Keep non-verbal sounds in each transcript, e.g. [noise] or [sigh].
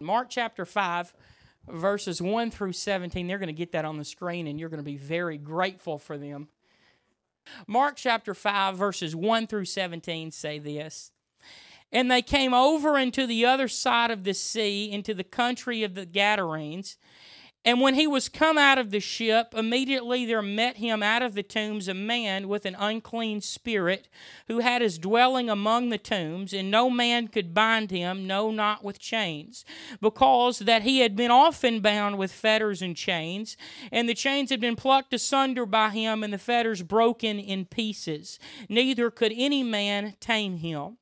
Mark chapter 5, verses 1 through 17. They're going to get that on the screen, and you're going to be very grateful for them. Mark chapter 5, verses 1 through 17 say this And they came over into the other side of the sea, into the country of the Gadarenes. And when he was come out of the ship, immediately there met him out of the tombs a man with an unclean spirit, who had his dwelling among the tombs, and no man could bind him, no, not with chains, because that he had been often bound with fetters and chains, and the chains had been plucked asunder by him, and the fetters broken in pieces. Neither could any man tame him.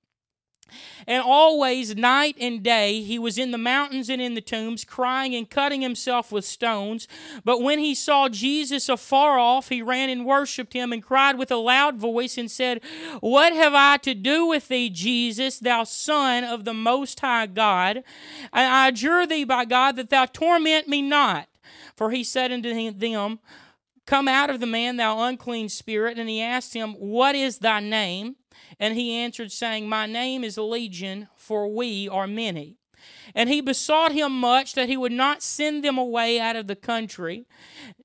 And always, night and day, he was in the mountains and in the tombs, crying and cutting himself with stones. But when he saw Jesus afar off, he ran and worshipped him and cried with a loud voice and said, What have I to do with thee, Jesus, thou Son of the Most High God? I adjure thee by God that thou torment me not. For he said unto them, Come out of the man, thou unclean spirit. And he asked him, What is thy name? And he answered, saying, My name is Legion, for we are many. And he besought him much that he would not send them away out of the country.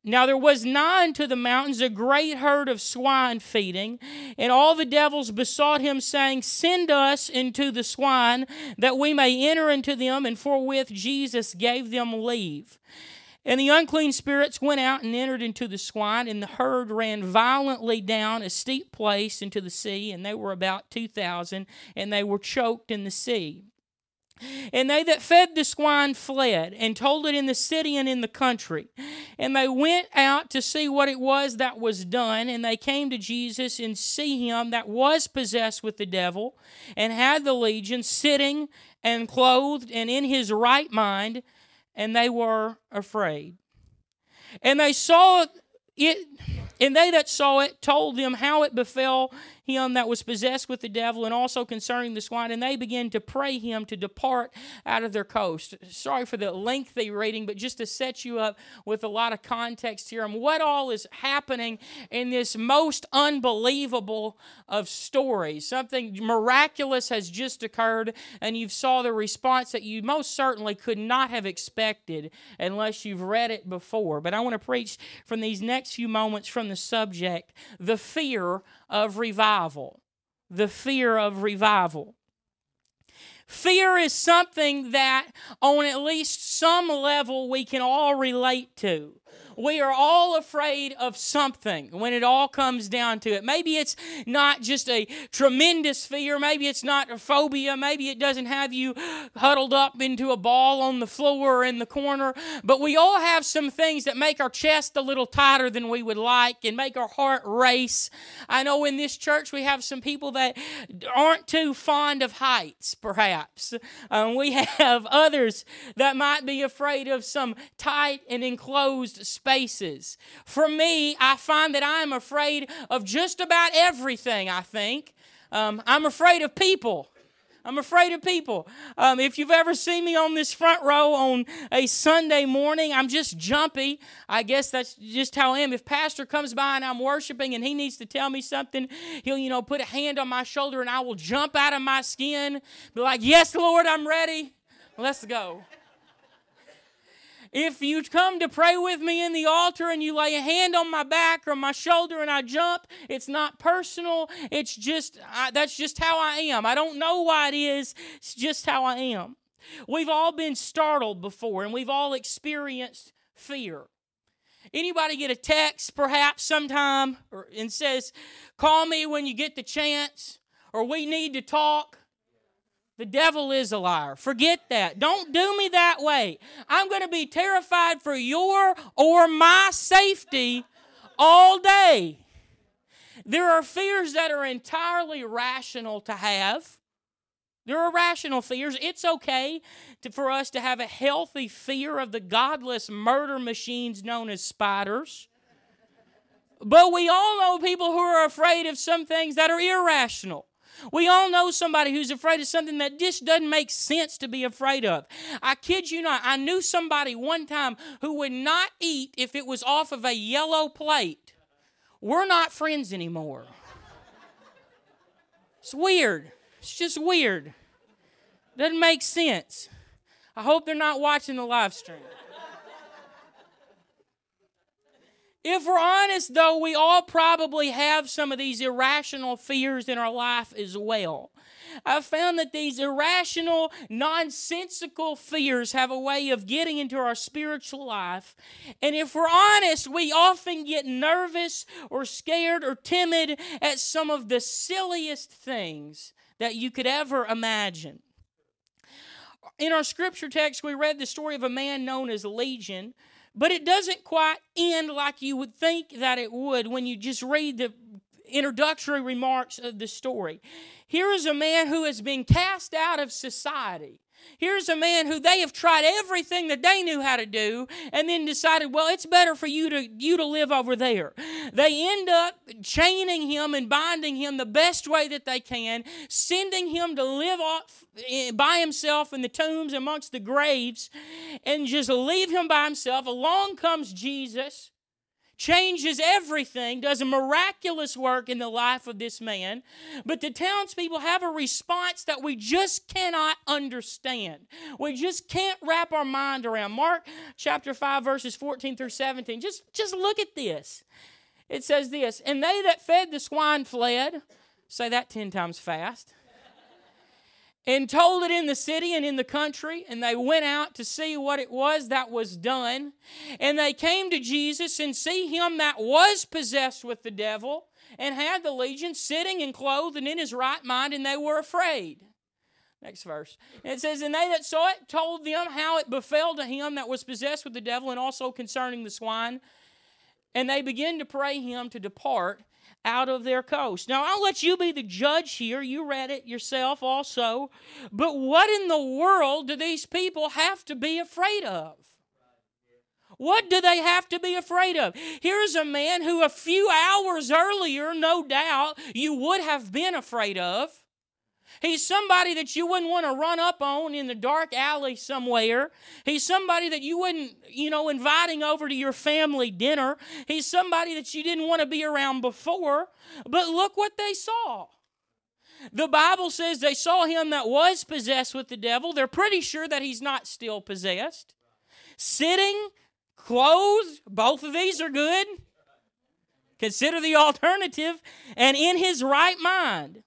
Now there was nigh unto the mountains a great herd of swine feeding, and all the devils besought him, saying, Send us into the swine, that we may enter into them. And forthwith Jesus gave them leave. And the unclean spirits went out and entered into the swine, and the herd ran violently down a steep place into the sea, and they were about two thousand, and they were choked in the sea. And they that fed the swine fled and told it in the city and in the country. And they went out to see what it was that was done. And they came to Jesus and see him that was possessed with the devil and had the legion sitting and clothed and in his right mind and they were afraid. And they saw it, and they that saw it told them how it befell him that was possessed with the devil, and also concerning the swine, and they began to pray him to depart out of their coast. Sorry for the lengthy reading, but just to set you up with a lot of context here and what all is happening in this most unbelievable of stories. Something miraculous has just occurred, and you've saw the response that you most certainly could not have expected unless you've read it before. But I want to preach from these next few moments from the subject the fear of revival. The fear of revival. Fear is something that, on at least some level, we can all relate to we are all afraid of something when it all comes down to it. Maybe it's not just a tremendous fear, maybe it's not a phobia, maybe it doesn't have you huddled up into a ball on the floor or in the corner, but we all have some things that make our chest a little tighter than we would like and make our heart race. I know in this church we have some people that aren't too fond of heights, perhaps. Um, we [laughs] have others that might be afraid of some tight and enclosed space spaces. For me, I find that I'm afraid of just about everything, I think. Um, I'm afraid of people. I'm afraid of people. Um, if you've ever seen me on this front row on a Sunday morning, I'm just jumpy. I guess that's just how I am. If pastor comes by and I'm worshiping and he needs to tell me something, he'll, you know, put a hand on my shoulder and I will jump out of my skin, be like, Yes, Lord, I'm ready. Let's go. If you come to pray with me in the altar and you lay a hand on my back or my shoulder and I jump, it's not personal. It's just, I, that's just how I am. I don't know why it is, it's just how I am. We've all been startled before and we've all experienced fear. Anybody get a text perhaps sometime or, and says, Call me when you get the chance, or we need to talk? The devil is a liar. Forget that. Don't do me that way. I'm going to be terrified for your or my safety all day. There are fears that are entirely rational to have. There are rational fears. It's okay to, for us to have a healthy fear of the godless murder machines known as spiders. But we all know people who are afraid of some things that are irrational. We all know somebody who's afraid of something that just doesn't make sense to be afraid of. I kid you not, I knew somebody one time who would not eat if it was off of a yellow plate. We're not friends anymore. It's weird. It's just weird. Doesn't make sense. I hope they're not watching the live stream. If we're honest, though, we all probably have some of these irrational fears in our life as well. I've found that these irrational, nonsensical fears have a way of getting into our spiritual life. And if we're honest, we often get nervous or scared or timid at some of the silliest things that you could ever imagine. In our scripture text, we read the story of a man known as Legion. But it doesn't quite end like you would think that it would when you just read the introductory remarks of the story. Here is a man who has been cast out of society. Here's a man who they have tried everything that they knew how to do and then decided, well, it's better for you to you to live over there. They end up chaining him and binding him the best way that they can, sending him to live off eh, by himself in the tombs amongst the graves and just leave him by himself. Along comes Jesus changes everything, does a miraculous work in the life of this man. But the townspeople have a response that we just cannot understand. We just can't wrap our mind around. Mark chapter 5, verses 14 through 17. Just, just look at this. It says this And they that fed the swine fled. Say that 10 times fast and told it in the city and in the country, and they went out to see what it was that was done. And they came to Jesus and see him that was possessed with the devil and had the legion sitting and clothed and in his right mind, and they were afraid. Next verse. It says, And they that saw it told them how it befell to him that was possessed with the devil, and also concerning the swine. And they began to pray him to depart out of their coast. Now, I'll let you be the judge here. You read it yourself also. But what in the world do these people have to be afraid of? What do they have to be afraid of? Here's a man who a few hours earlier, no doubt, you would have been afraid of. He's somebody that you wouldn't want to run up on in the dark alley somewhere. He's somebody that you wouldn't, you know, inviting over to your family dinner. He's somebody that you didn't want to be around before. But look what they saw. The Bible says they saw him that was possessed with the devil. They're pretty sure that he's not still possessed. Sitting, clothed, both of these are good. Consider the alternative. And in his right mind.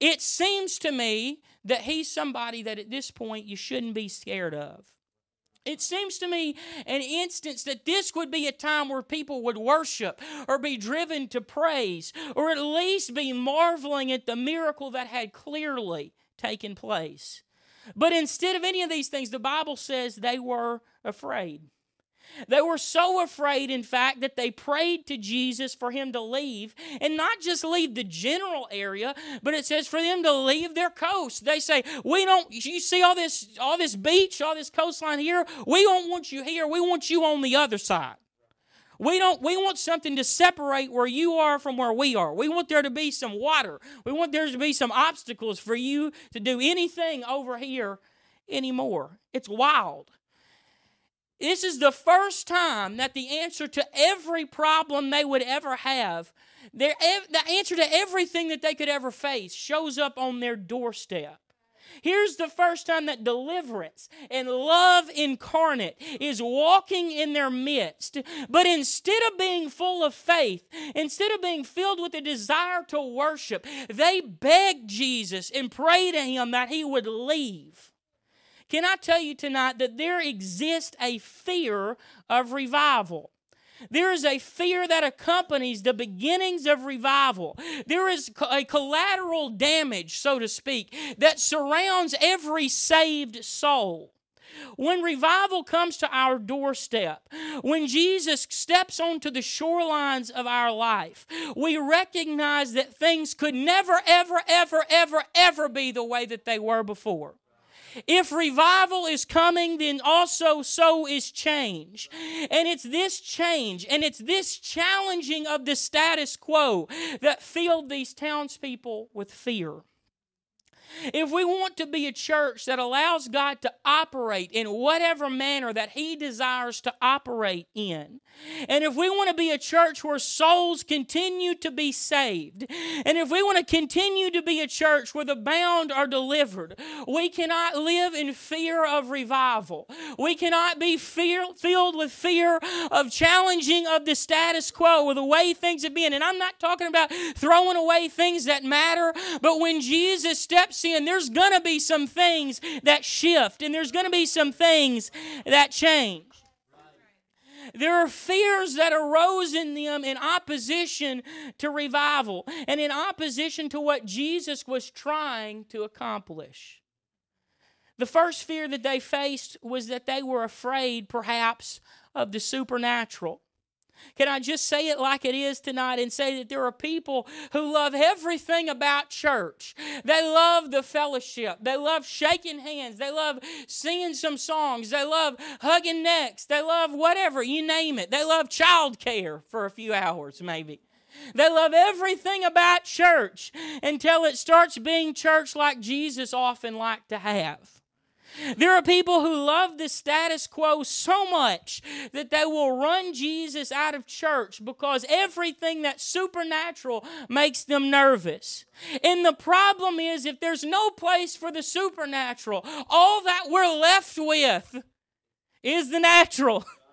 It seems to me that he's somebody that at this point you shouldn't be scared of. It seems to me an instance that this would be a time where people would worship or be driven to praise or at least be marveling at the miracle that had clearly taken place. But instead of any of these things, the Bible says they were afraid. They were so afraid, in fact, that they prayed to Jesus for him to leave and not just leave the general area, but it says for them to leave their coast. They say, We don't, you see all this, all this beach, all this coastline here? We don't want you here. We want you on the other side. We don't we want something to separate where you are from where we are. We want there to be some water. We want there to be some obstacles for you to do anything over here anymore. It's wild. This is the first time that the answer to every problem they would ever have, their, the answer to everything that they could ever face, shows up on their doorstep. Here's the first time that deliverance and love incarnate is walking in their midst. But instead of being full of faith, instead of being filled with a desire to worship, they begged Jesus and prayed to him that he would leave. Can I tell you tonight that there exists a fear of revival? There is a fear that accompanies the beginnings of revival. There is a collateral damage, so to speak, that surrounds every saved soul. When revival comes to our doorstep, when Jesus steps onto the shorelines of our life, we recognize that things could never, ever, ever, ever, ever be the way that they were before. If revival is coming, then also so is change. And it's this change and it's this challenging of the status quo that filled these townspeople with fear. If we want to be a church that allows God to operate in whatever manner that He desires to operate in, and if we want to be a church where souls continue to be saved, and if we want to continue to be a church where the bound are delivered, we cannot live in fear of revival. We cannot be fear, filled with fear of challenging of the status quo or the way things have been. And I'm not talking about throwing away things that matter, but when Jesus steps in, there's going to be some things that shift, and there's going to be some things that change. There are fears that arose in them in opposition to revival and in opposition to what Jesus was trying to accomplish. The first fear that they faced was that they were afraid, perhaps, of the supernatural. Can I just say it like it is tonight and say that there are people who love everything about church? They love the fellowship. They love shaking hands. They love singing some songs. They love hugging necks. They love whatever, you name it. They love childcare for a few hours, maybe. They love everything about church until it starts being church like Jesus often liked to have. There are people who love the status quo so much that they will run Jesus out of church because everything that's supernatural makes them nervous. And the problem is, if there's no place for the supernatural, all that we're left with is the natural. [laughs]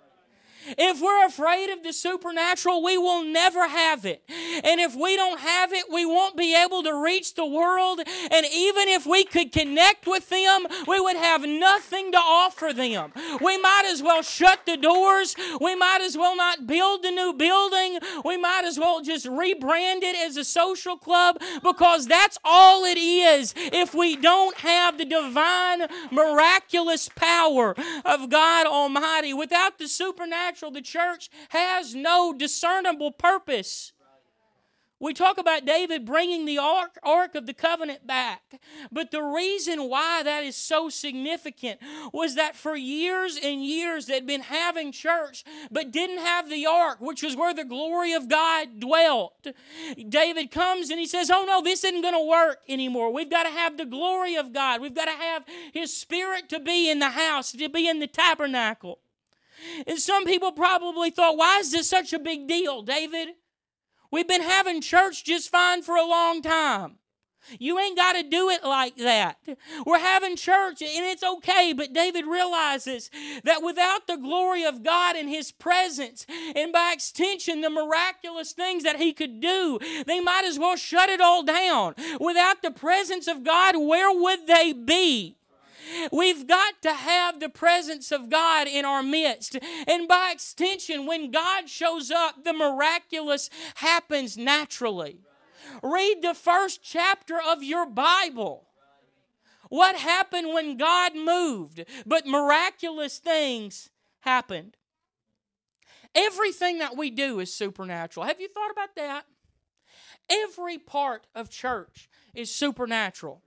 If we're afraid of the supernatural, we will never have it. And if we don't have it, we won't be able to reach the world. And even if we could connect with them, we would have nothing to offer them. We might as well shut the doors. We might as well not build a new building. We might as well just rebrand it as a social club because that's all it is if we don't have the divine, miraculous power of God Almighty. Without the supernatural, the church has no discernible purpose. We talk about David bringing the ark, ark, of the covenant back. But the reason why that is so significant was that for years and years they'd been having church but didn't have the ark, which was where the glory of God dwelt. David comes and he says, Oh no, this isn't going to work anymore. We've got to have the glory of God. We've got to have His Spirit to be in the house, to be in the tabernacle. And some people probably thought, why is this such a big deal, David? We've been having church just fine for a long time. You ain't got to do it like that. We're having church and it's okay, but David realizes that without the glory of God and His presence, and by extension, the miraculous things that He could do, they might as well shut it all down. Without the presence of God, where would they be? We've got to have the presence of God in our midst. And by extension, when God shows up, the miraculous happens naturally. Read the first chapter of your Bible. What happened when God moved? But miraculous things happened. Everything that we do is supernatural. Have you thought about that? Every part of church is supernatural.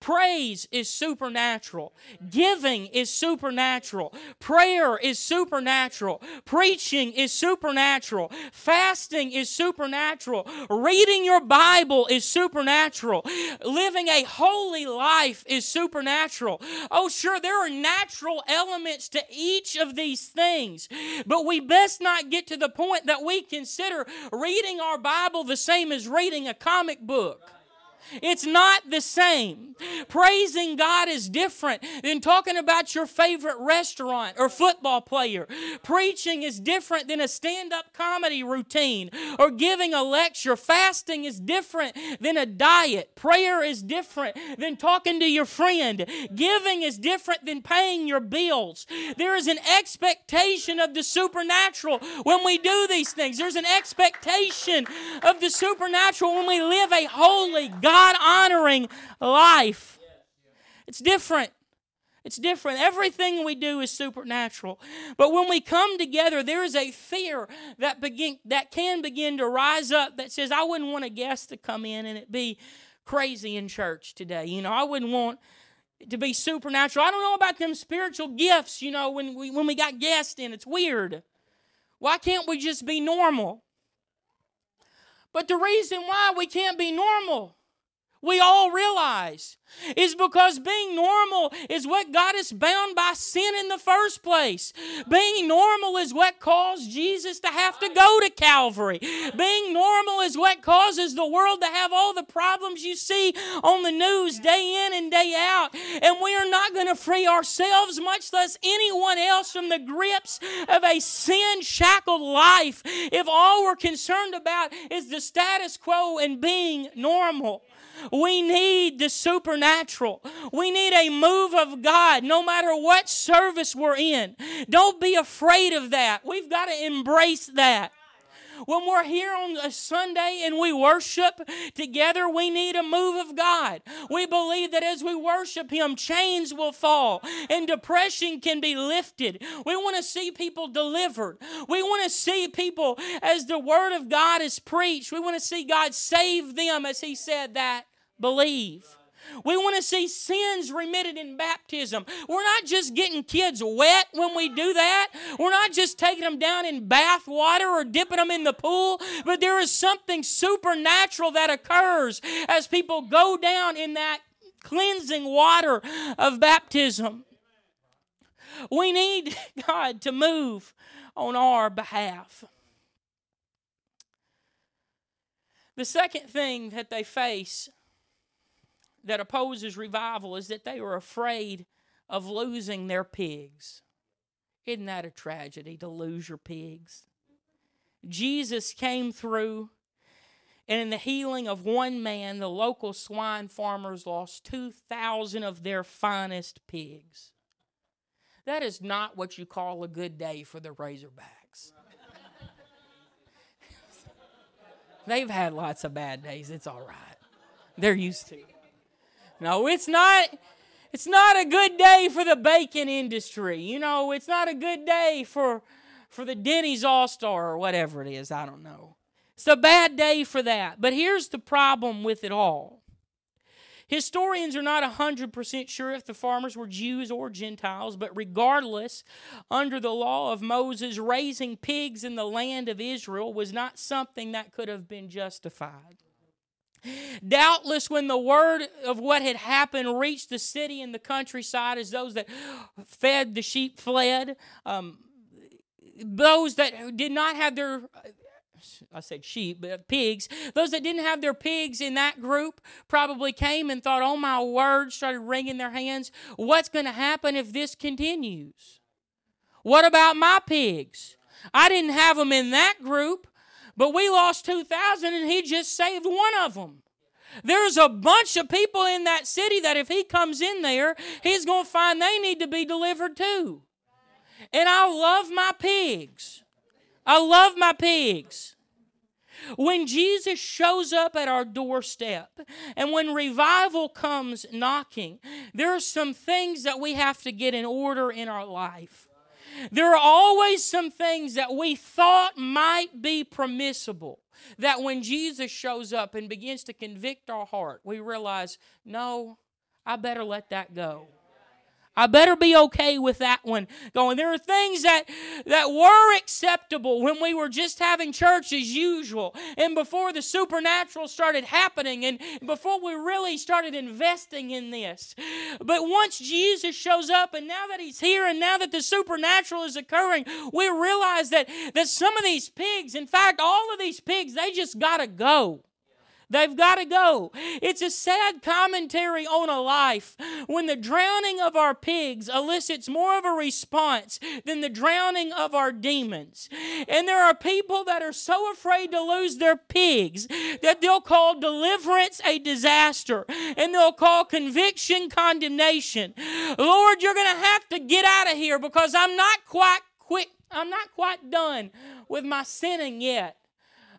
Praise is supernatural. Giving is supernatural. Prayer is supernatural. Preaching is supernatural. Fasting is supernatural. Reading your Bible is supernatural. Living a holy life is supernatural. Oh, sure, there are natural elements to each of these things, but we best not get to the point that we consider reading our Bible the same as reading a comic book. It's not the same. Praising God is different than talking about your favorite restaurant or football player. Preaching is different than a stand up comedy routine or giving a lecture. Fasting is different than a diet. Prayer is different than talking to your friend. Giving is different than paying your bills. There is an expectation of the supernatural when we do these things. There's an expectation of the supernatural when we live a holy, God God honoring life. It's different. It's different. Everything we do is supernatural. But when we come together, there is a fear that begin that can begin to rise up that says, I wouldn't want a guest to come in and it be crazy in church today. You know, I wouldn't want it to be supernatural. I don't know about them spiritual gifts, you know, when we when we got guests in. It's weird. Why can't we just be normal? But the reason why we can't be normal we all realize is because being normal is what got us bound by sin in the first place. Being normal is what caused Jesus to have to go to Calvary. Being normal is what causes the world to have all the problems you see on the news day in and day out. And we are not going to free ourselves, much less anyone else, from the grips of a sin shackled life if all we're concerned about is the status quo and being normal. We need the supernatural. We need a move of God no matter what service we're in. Don't be afraid of that. We've got to embrace that. When we're here on a Sunday and we worship together, we need a move of God. We believe that as we worship Him, chains will fall and depression can be lifted. We want to see people delivered. We want to see people as the Word of God is preached. We want to see God save them as He said that believe. We want to see sins remitted in baptism. We're not just getting kids wet when we do that. We're not just taking them down in bath water or dipping them in the pool, but there is something supernatural that occurs as people go down in that cleansing water of baptism. We need [laughs] God to move on our behalf. The second thing that they face that opposes revival is that they are afraid of losing their pigs. Isn't that a tragedy to lose your pigs? Jesus came through, and in the healing of one man, the local swine farmers lost 2,000 of their finest pigs. That is not what you call a good day for the Razorbacks. [laughs] They've had lots of bad days. It's all right. They're used to it. No, it's not. It's not a good day for the bacon industry. You know, it's not a good day for for the Denny's All Star or whatever it is. I don't know. It's a bad day for that. But here's the problem with it all. Historians are not 100% sure if the farmers were Jews or Gentiles, but regardless, under the law of Moses, raising pigs in the land of Israel was not something that could have been justified. Doubtless, when the word of what had happened reached the city and the countryside, as those that fed the sheep fled, um, those that did not have their I said sheep, but pigs. Those that didn't have their pigs in that group probably came and thought, oh my word, started wringing their hands. What's going to happen if this continues? What about my pigs? I didn't have them in that group. But we lost 2,000 and he just saved one of them. There's a bunch of people in that city that if he comes in there, he's going to find they need to be delivered too. And I love my pigs. I love my pigs. When Jesus shows up at our doorstep and when revival comes knocking, there are some things that we have to get in order in our life. There are always some things that we thought might be permissible that when Jesus shows up and begins to convict our heart, we realize, no, I better let that go. I better be okay with that one going. There are things that, that were acceptable when we were just having church as usual and before the supernatural started happening and before we really started investing in this. But once Jesus shows up and now that he's here and now that the supernatural is occurring, we realize that, that some of these pigs, in fact, all of these pigs, they just got to go. They've got to go. It's a sad commentary on a life when the drowning of our pigs elicits more of a response than the drowning of our demons. And there are people that are so afraid to lose their pigs that they'll call deliverance a disaster and they'll call conviction condemnation. Lord, you're going to have to get out of here because I'm not quite quick. I'm not quite done with my sinning yet.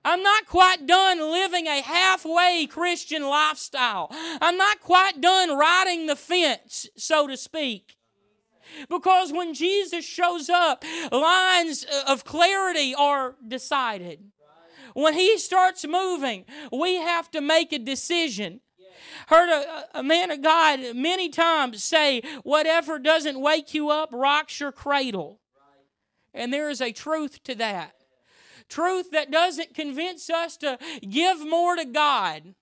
I'm not quite done living a halfway Christian lifestyle. I'm not quite done riding the fence, so to speak. Because when Jesus shows up, lines of clarity are decided. When he starts moving, we have to make a decision. Heard a, a, man of God many times say, Whatever doesn't wake you up rocks your cradle. And there is a truth to that truth that doesn't convince us to give more to God.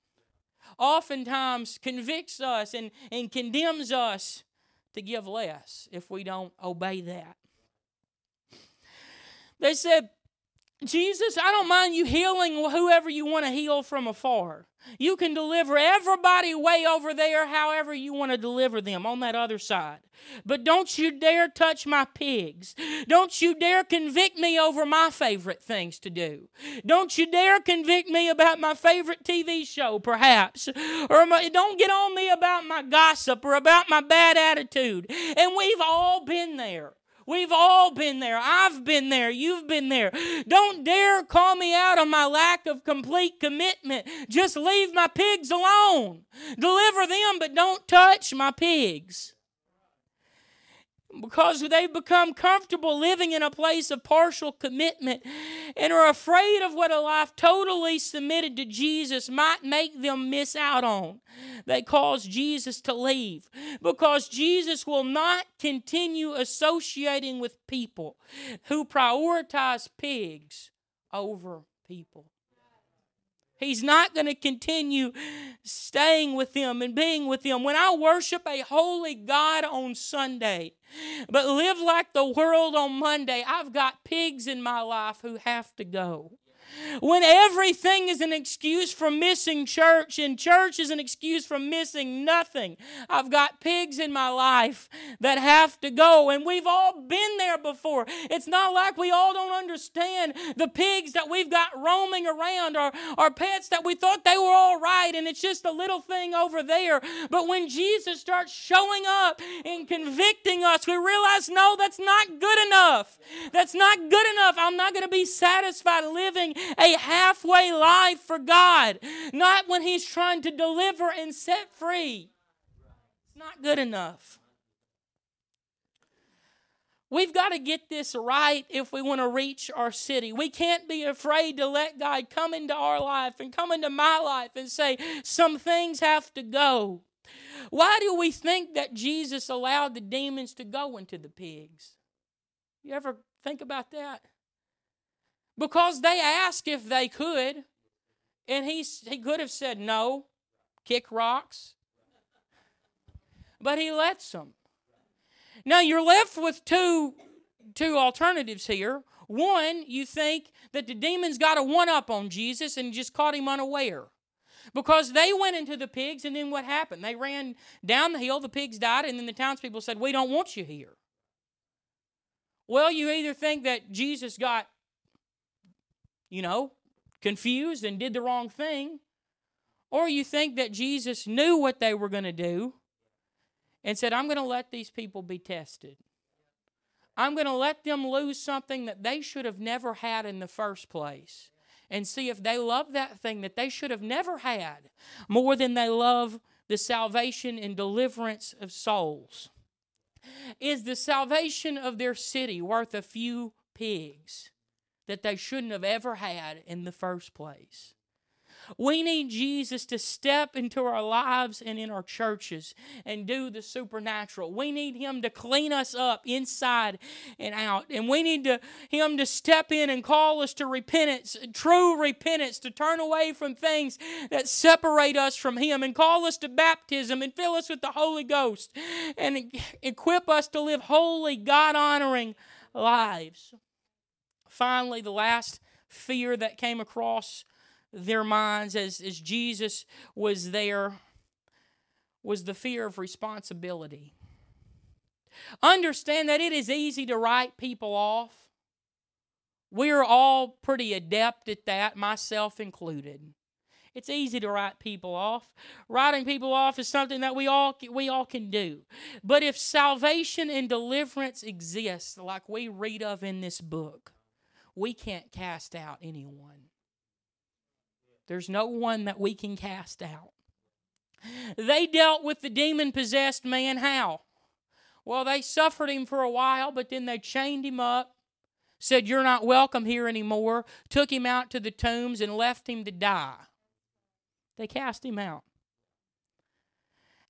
oftentimes convicts us and, and condemns us to give less if we don't obey that. They said, Jesus, I don't mind you healing whoever you want to heal from afar. You can deliver everybody way over there however you want to deliver them on that other side. But don't you dare touch my pigs. Don't you dare convict me over my favorite things to do. Don't you dare convict me about my favorite TV show, perhaps. Or my, don't get on me about my gossip or about my bad attitude. And we've all been there. We've all been there. I've been there. You've been there. Don't dare call me out on my lack of complete commitment. Just leave my pigs alone. Deliver them, but don't touch my pigs because they've become comfortable living in a place of partial commitment and are afraid of what a life totally submitted to Jesus might make them miss out on. They cause Jesus to leave because Jesus will not continue associating with people who prioritize pigs over people. He's not going to continue staying with them and being with them. When I worship a holy God on Sunday, but live like the world on Monday, I've got pigs in my life who have to go. When everything is an excuse for missing church and church is an excuse for missing nothing, I've got pigs in my life that have to go. And we've all been there before. It's not like we all don't understand the pigs that we've got roaming around or our pets that we thought they were all right and it's just a little thing over there. But when Jesus starts showing up and convicting us, we realize no, that's not good enough. That's not good enough. I'm not going to be satisfied living a halfway life for God, not when He's trying to deliver and set free. It's not good enough. We've got to get this right if we want to reach our city. We can't be afraid to let God come into our life and come into my life and say, some things have to go. Why do we think that Jesus allowed the demons to go into the pigs? You ever think about that? Because they asked if they could, and he, he could have said no, kick rocks, but he lets them. Now you're left with two, two alternatives here. One, you think that the demons got a one up on Jesus and just caught him unaware. Because they went into the pigs, and then what happened? They ran down the hill, the pigs died, and then the townspeople said, We don't want you here. Well, you either think that Jesus got you know, confused and did the wrong thing. Or you think that Jesus knew what they were going to do and said, I'm going to let these people be tested. I'm going to let them lose something that they should have never had in the first place and see if they love that thing that they should have never had more than they love the salvation and deliverance of souls. Is the salvation of their city worth a few pigs? That they shouldn't have ever had in the first place. We need Jesus to step into our lives and in our churches and do the supernatural. We need Him to clean us up inside and out. And we need to, Him to step in and call us to repentance, true repentance, to turn away from things that separate us from Him and call us to baptism and fill us with the Holy Ghost and equip us to live holy, God honoring lives. Finally, the last fear that came across their minds as, as Jesus was there was the fear of responsibility. Understand that it is easy to write people off. We're all pretty adept at that, myself included. It's easy to write people off. Writing people off is something that we all we all can do. But if salvation and deliverance exists like we read of in this book, we can't cast out anyone. There's no one that we can cast out. They dealt with the demon possessed man how? Well, they suffered him for a while, but then they chained him up, said, You're not welcome here anymore, took him out to the tombs, and left him to die. They cast him out.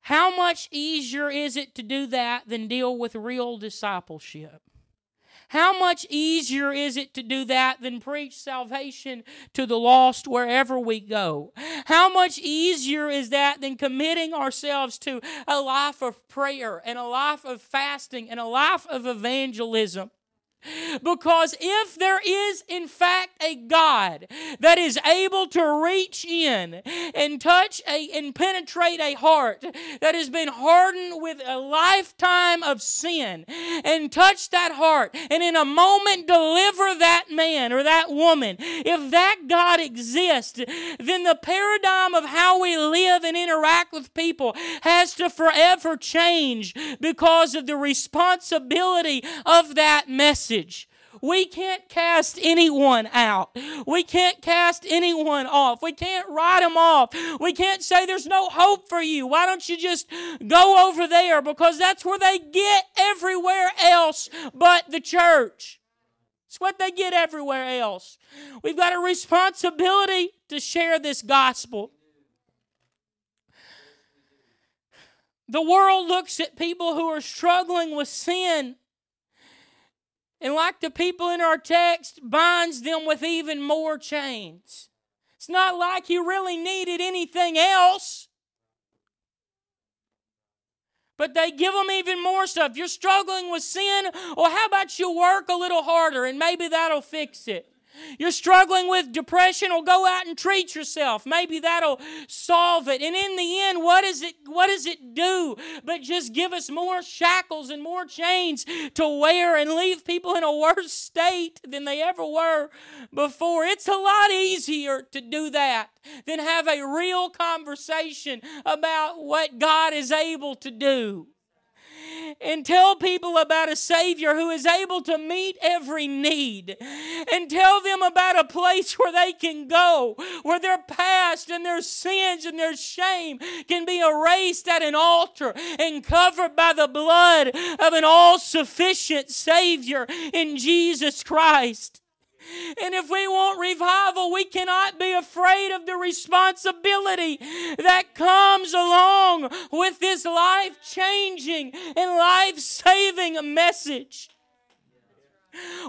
How much easier is it to do that than deal with real discipleship? How much easier is it to do that than preach salvation to the lost wherever we go? How much easier is that than committing ourselves to a life of prayer and a life of fasting and a life of evangelism? Because if there is, in fact, a God that is able to reach in and touch a, and penetrate a heart that has been hardened with a lifetime of sin and touch that heart and in a moment deliver that man or that woman, if that God exists, then the paradigm of how we live and interact with people has to forever change because of the responsibility of that message message. We can't cast anyone out. We can't cast anyone off. We can't write them off. We can't say there's no hope for you. Why don't you just go over there? Because that's where they get everywhere else but the church. It's what they get everywhere else. We've got a responsibility to share this gospel. The world looks at people who are struggling with sin and like the people in our text, binds them with even more chains. It's not like you really needed anything else. But they give them even more stuff. You're struggling with sin, well, how about you work a little harder and maybe that'll fix it? You're struggling with depression, well, go out and treat yourself. Maybe that'll solve it. And in the end, what is it what does it do but just give us more shackles and more chains to wear and leave people in a worse state than they ever were before? It's a lot easier to do that than have a real conversation about what God is able to do and tell people about a Savior who is able to meet every need and tell them about a place where they can go, where their past and their sins and their shame can be erased at an altar and covered by the blood of an all sufficient Savior in Jesus Christ. And if we want revival, we cannot be afraid of the responsibility that comes along with this life changing and life saving message.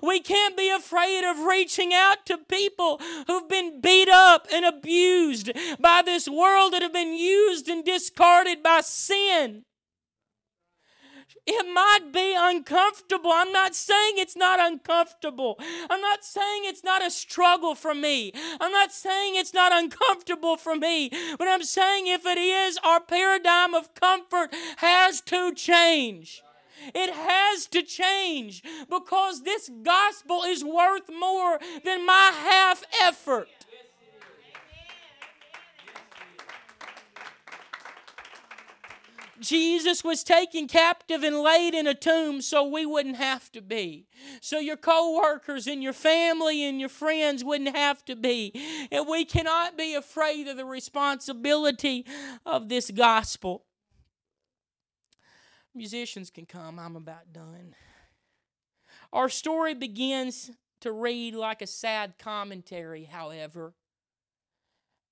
We can't be afraid of reaching out to people who've been beat up and abused by this world that have been used and discarded by sin. It might be uncomfortable. I'm not saying it's not uncomfortable. I'm not saying it's not a struggle for me. I'm not saying it's not uncomfortable for me. But I'm saying if it is, our paradigm of comfort has to change. It has to change because this gospel is worth more than my half effort. Jesus was taken captive and laid in a tomb so we wouldn't have to be. So your co-workers and your family and your friends wouldn't have to be. And we cannot be afraid of the responsibility of this gospel. Musicians can come. I'm about done. Our story begins to read like a sad commentary, however.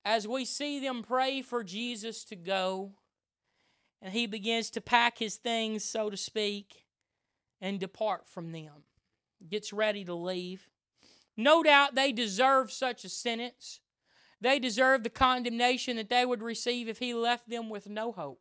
As we see them pray for Jesus to go, and he begins to pack his things, so to speak, and depart from them. Gets ready to leave. No doubt they deserve such a sentence. They deserve the condemnation that they would receive if he left them with no hope.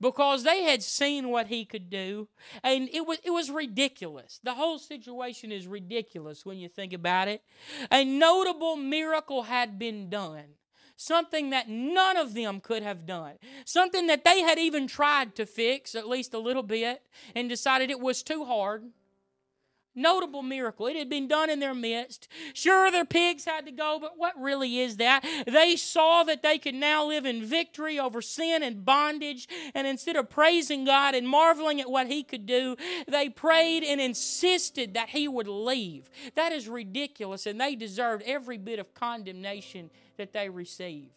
Because they had seen what he could do, and it was, it was ridiculous. The whole situation is ridiculous when you think about it. A notable miracle had been done something that none of them could have done, something that they had even tried to fix, at least a little bit, and decided it was too hard. Notable miracle. It had been done in their midst. Sure, their pigs had to go, but what really is that? They saw that they could now live in victory over sin and bondage, and instead of praising God and marveling at what He could do, they prayed and insisted that He would leave. That is ridiculous, and they deserved every bit of condemnation that they received.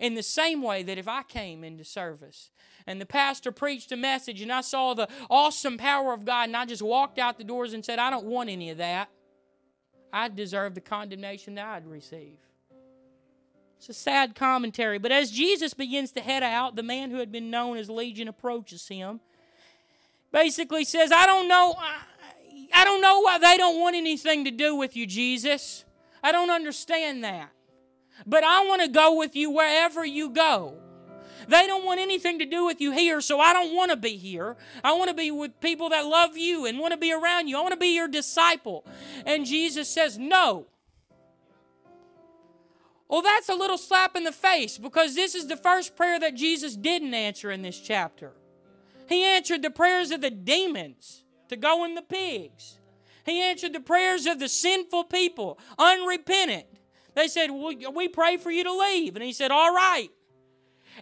In the same way that if I came into service and the pastor preached a message and I saw the awesome power of God and I just walked out the doors and said, I don't want any of that, I'd deserve the condemnation that I'd receive. It's a sad commentary. But as Jesus begins to head out, the man who had been known as Legion approaches him. Basically says, I don't know. I, I don't know why they don't want anything to do with you, Jesus. I don't understand that. But I want to go with you wherever you go. They don't want anything to do with you here, so I don't want to be here. I want to be with people that love you and want to be around you. I want to be your disciple. And Jesus says, No. Well, that's a little slap in the face because this is the first prayer that Jesus didn't answer in this chapter. He answered the prayers of the demons to go in the pigs. He answered the prayers of the sinful people, unrepentant. They said, We pray for you to leave. And he said, All right.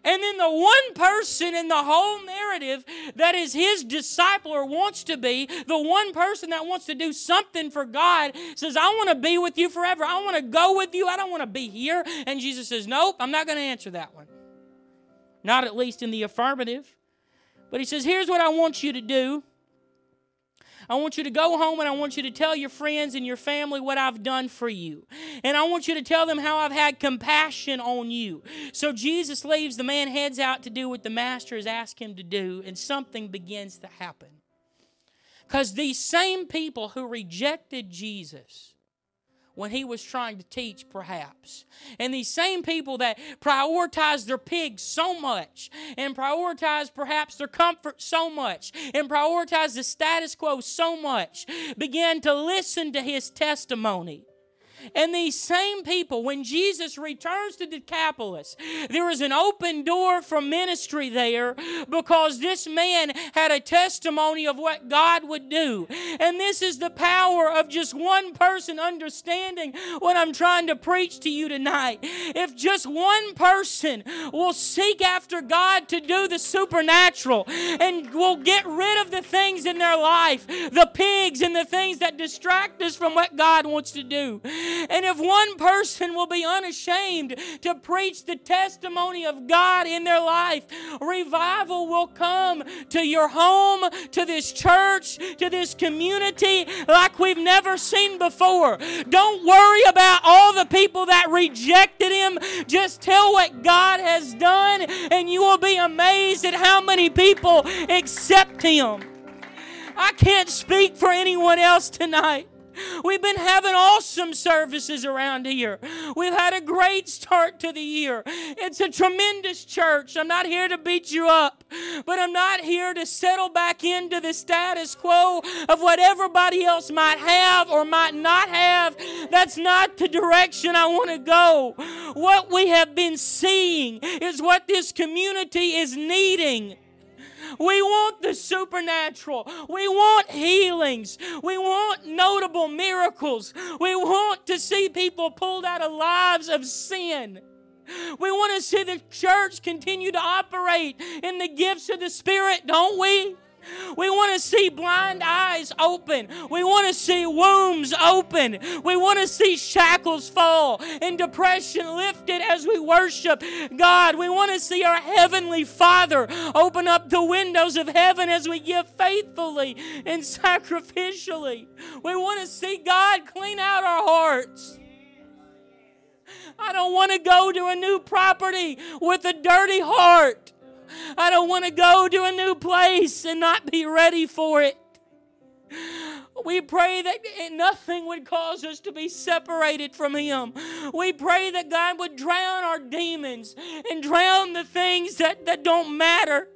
And then the one person in the whole narrative that is his disciple or wants to be, the one person that wants to do something for God says, I want to be with you forever. I want to go with you. I don't want to be here. And Jesus says, Nope, I'm not going to answer that one. Not at least in the affirmative. But he says, Here's what I want you to do. I want you to go home and I want you to tell your friends and your family what I've done for you. And I want you to tell them how I've had compassion on you. So Jesus leaves, the man heads out to do what the master has asked him to do, and something begins to happen. Because these same people who rejected Jesus, when he was trying to teach, perhaps. And these same people that prioritize their pigs so much, and prioritize perhaps their comfort so much, and prioritize the status quo so much, began to listen to his testimony. And these same people, when Jesus returns to Decapolis, there is an open door for ministry there because this man had a testimony of what God would do. And this is the power of just one person understanding what I'm trying to preach to you tonight. If just one person will seek after God to do the supernatural and will get rid of the things in their life, the pigs and the things that distract us from what God wants to do. And if one person will be unashamed to preach the testimony of God in their life, revival will come to your home, to this church, to this community like we've never seen before. Don't worry about all the people that rejected Him. Just tell what God has done, and you will be amazed at how many people accept Him. I can't speak for anyone else tonight. We've been having awesome services around here. We've had a great start to the year. It's a tremendous church. I'm not here to beat you up, but I'm not here to settle back into the status quo of what everybody else might have or might not have. That's not the direction I want to go. What we have been seeing is what this community is needing. We want the supernatural. We want healings. We want notable miracles. We want to see people pulled out of lives of sin. We want to see the church continue to operate in the gifts of the Spirit, don't we? We want to see blind eyes open. We want to see wombs open. We want to see shackles fall and depression lifted as we worship God. We want to see our Heavenly Father open up the windows of heaven as we give faithfully and sacrificially. We want to see God clean out our hearts. I don't want to go to a new property with a dirty heart. I don't want to go to a new place and not be ready for it. We pray that nothing would cause us to be separated from Him. We pray that God would drown our demons and drown the things that, that don't matter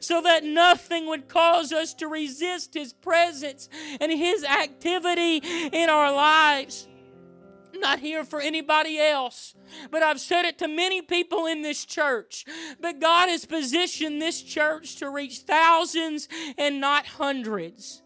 so that nothing would cause us to resist His presence and His activity in our lives not here for anybody else, but I've said it to many people in this church. But God has positioned this church to reach thousands and not hundreds.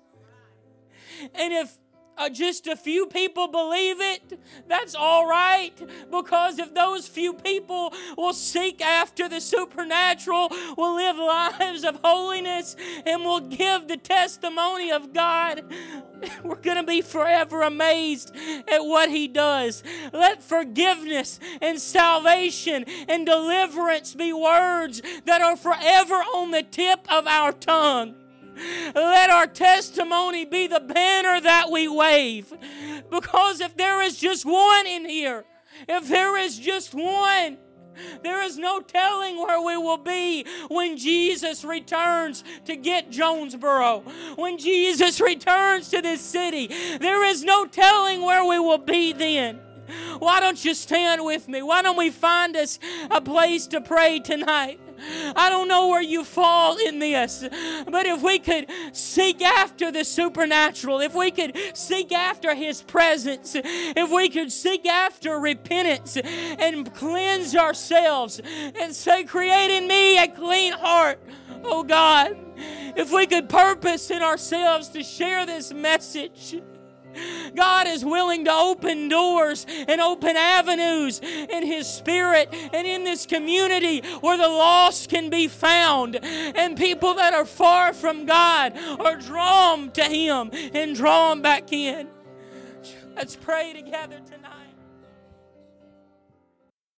And if uh, just a few people believe it, that's all right. Because if those few people will seek after the supernatural, will live lives of holiness, and will give the testimony of God, [laughs] we're going to be forever amazed at what He does. Let forgiveness and salvation and deliverance be words that are forever on the tip of our tongue. Let our testimony be the banner that we wave. Because if there is just one in here, if there is just one, There is no telling where we will be when Jesus returns to get Jonesboro. When Jesus returns to this city, there is no telling where we will be then. Why don't you stand with me? Why don't we find us a place to pray tonight? I don't know where you fall in this, but if we could seek after the supernatural, if we could seek after His presence, if we could seek after repentance and cleanse ourselves and say, Create in me a clean heart, oh God, if we could purpose in ourselves to share this message God is willing to open doors and open avenues in His Spirit and in this community where the lost can be found and people that are far from God are drawn to Him and drawn back in. Let's pray together.